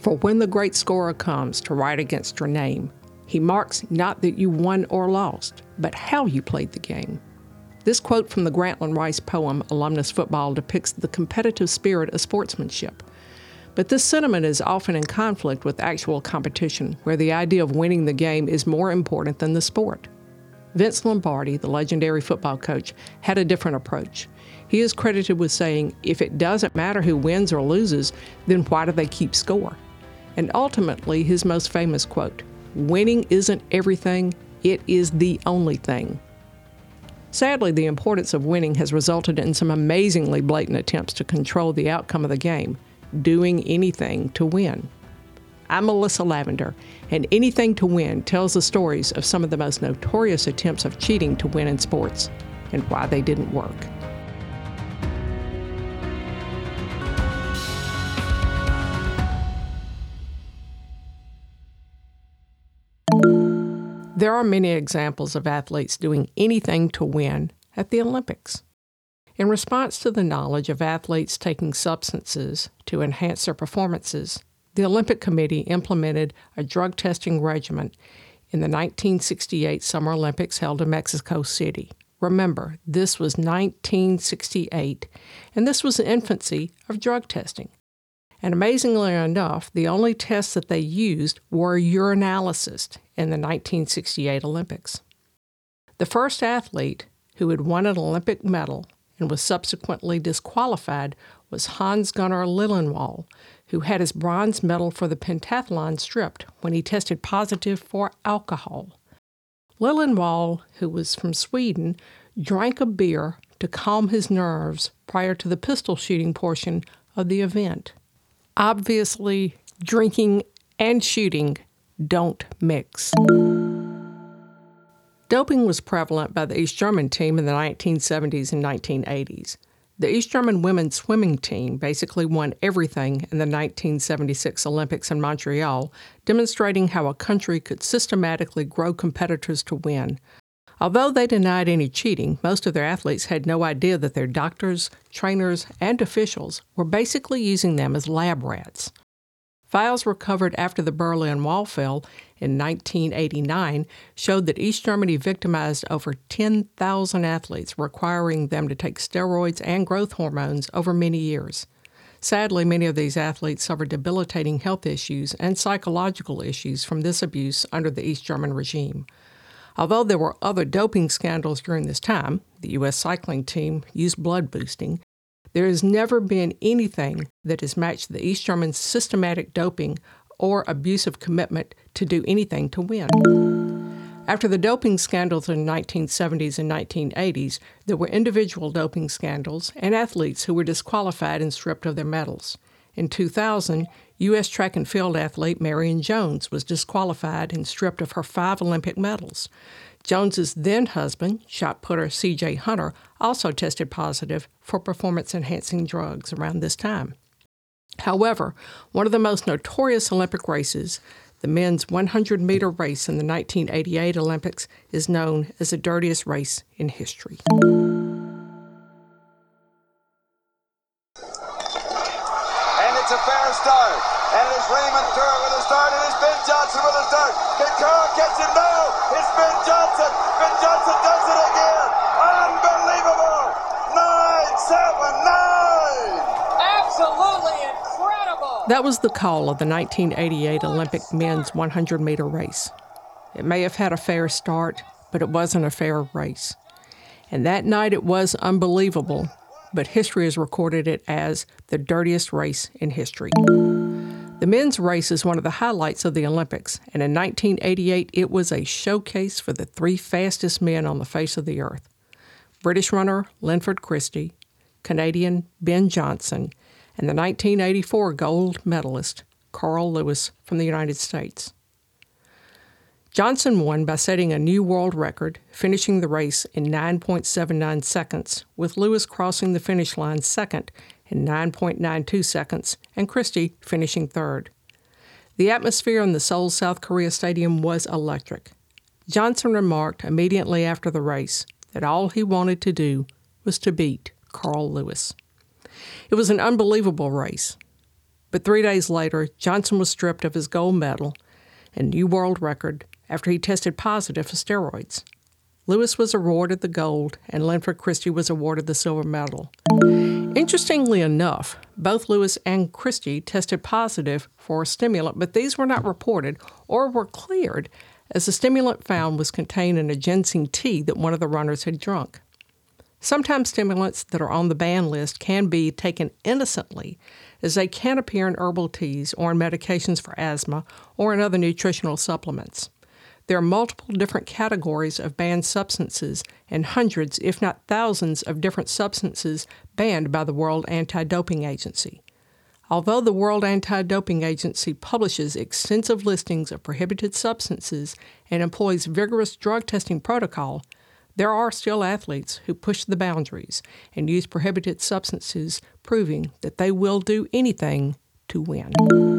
For when the great scorer comes to write against your name, he marks not that you won or lost, but how you played the game. This quote from the Grantland Rice poem, Alumnus Football, depicts the competitive spirit of sportsmanship. But this sentiment is often in conflict with actual competition, where the idea of winning the game is more important than the sport. Vince Lombardi, the legendary football coach, had a different approach. He is credited with saying, if it doesn't matter who wins or loses, then why do they keep score? And ultimately, his most famous quote Winning isn't everything, it is the only thing. Sadly, the importance of winning has resulted in some amazingly blatant attempts to control the outcome of the game, doing anything to win. I'm Melissa Lavender, and Anything to Win tells the stories of some of the most notorious attempts of cheating to win in sports and why they didn't work. There are many examples of athletes doing anything to win at the Olympics. In response to the knowledge of athletes taking substances to enhance their performances, the Olympic Committee implemented a drug testing regimen in the 1968 Summer Olympics held in Mexico City. Remember, this was 1968, and this was the infancy of drug testing. And amazingly enough, the only tests that they used were urinalysis in the 1968 Olympics. The first athlete who had won an Olympic medal and was subsequently disqualified was Hans Gunnar Liljenwall, who had his bronze medal for the pentathlon stripped when he tested positive for alcohol. Liljenwall, who was from Sweden, drank a beer to calm his nerves prior to the pistol shooting portion of the event. Obviously, drinking and shooting don't mix. Doping was prevalent by the East German team in the 1970s and 1980s. The East German women's swimming team basically won everything in the 1976 Olympics in Montreal, demonstrating how a country could systematically grow competitors to win. Although they denied any cheating, most of their athletes had no idea that their doctors, trainers, and officials were basically using them as lab rats. Files recovered after the Berlin Wall fell in 1989 showed that East Germany victimized over 10,000 athletes, requiring them to take steroids and growth hormones over many years. Sadly, many of these athletes suffered debilitating health issues and psychological issues from this abuse under the East German regime. Although there were other doping scandals during this time, the U.S. cycling team used blood boosting, there has never been anything that has matched the East German systematic doping or abusive commitment to do anything to win. After the doping scandals in the 1970s and 1980s, there were individual doping scandals and athletes who were disqualified and stripped of their medals. In 2000, U.S. track and field athlete Marion Jones was disqualified and stripped of her five Olympic medals. Jones's then husband, shot putter C.J. Hunter, also tested positive for performance enhancing drugs around this time. However, one of the most notorious Olympic races, the men's 100 meter race in the 1988 Olympics, is known as the dirtiest race in history. Start. And it is Raymond Kerr with a start, and it's Ben Johnson with a start. Can Kerr catch him? No! It's Ben Johnson. Ben Johnson does it again. Unbelievable! Nine, seven, nine. Absolutely incredible. That was the call of the 1988 Olympic men's 100 meter race. It may have had a fair start, but it wasn't a fair race. And that night it was unbelievable but history has recorded it as the dirtiest race in history. The men's race is one of the highlights of the Olympics, and in 1988 it was a showcase for the three fastest men on the face of the earth British runner Linford Christie, Canadian Ben Johnson, and the 1984 gold medalist Carl Lewis from the United States. Johnson won by setting a new world record, finishing the race in 9.79 seconds, with Lewis crossing the finish line second in 9.92 seconds and Christie finishing third. The atmosphere in the Seoul, South Korea Stadium was electric. Johnson remarked immediately after the race that all he wanted to do was to beat Carl Lewis. It was an unbelievable race. But three days later, Johnson was stripped of his gold medal and new world record after he tested positive for steroids. Lewis was awarded the gold, and Linford Christie was awarded the silver medal. Interestingly enough, both Lewis and Christie tested positive for a stimulant, but these were not reported or were cleared, as the stimulant found was contained in a ginseng tea that one of the runners had drunk. Sometimes stimulants that are on the ban list can be taken innocently, as they can appear in herbal teas or in medications for asthma or in other nutritional supplements. There are multiple different categories of banned substances and hundreds, if not thousands, of different substances banned by the World Anti Doping Agency. Although the World Anti Doping Agency publishes extensive listings of prohibited substances and employs vigorous drug testing protocol, there are still athletes who push the boundaries and use prohibited substances, proving that they will do anything to win.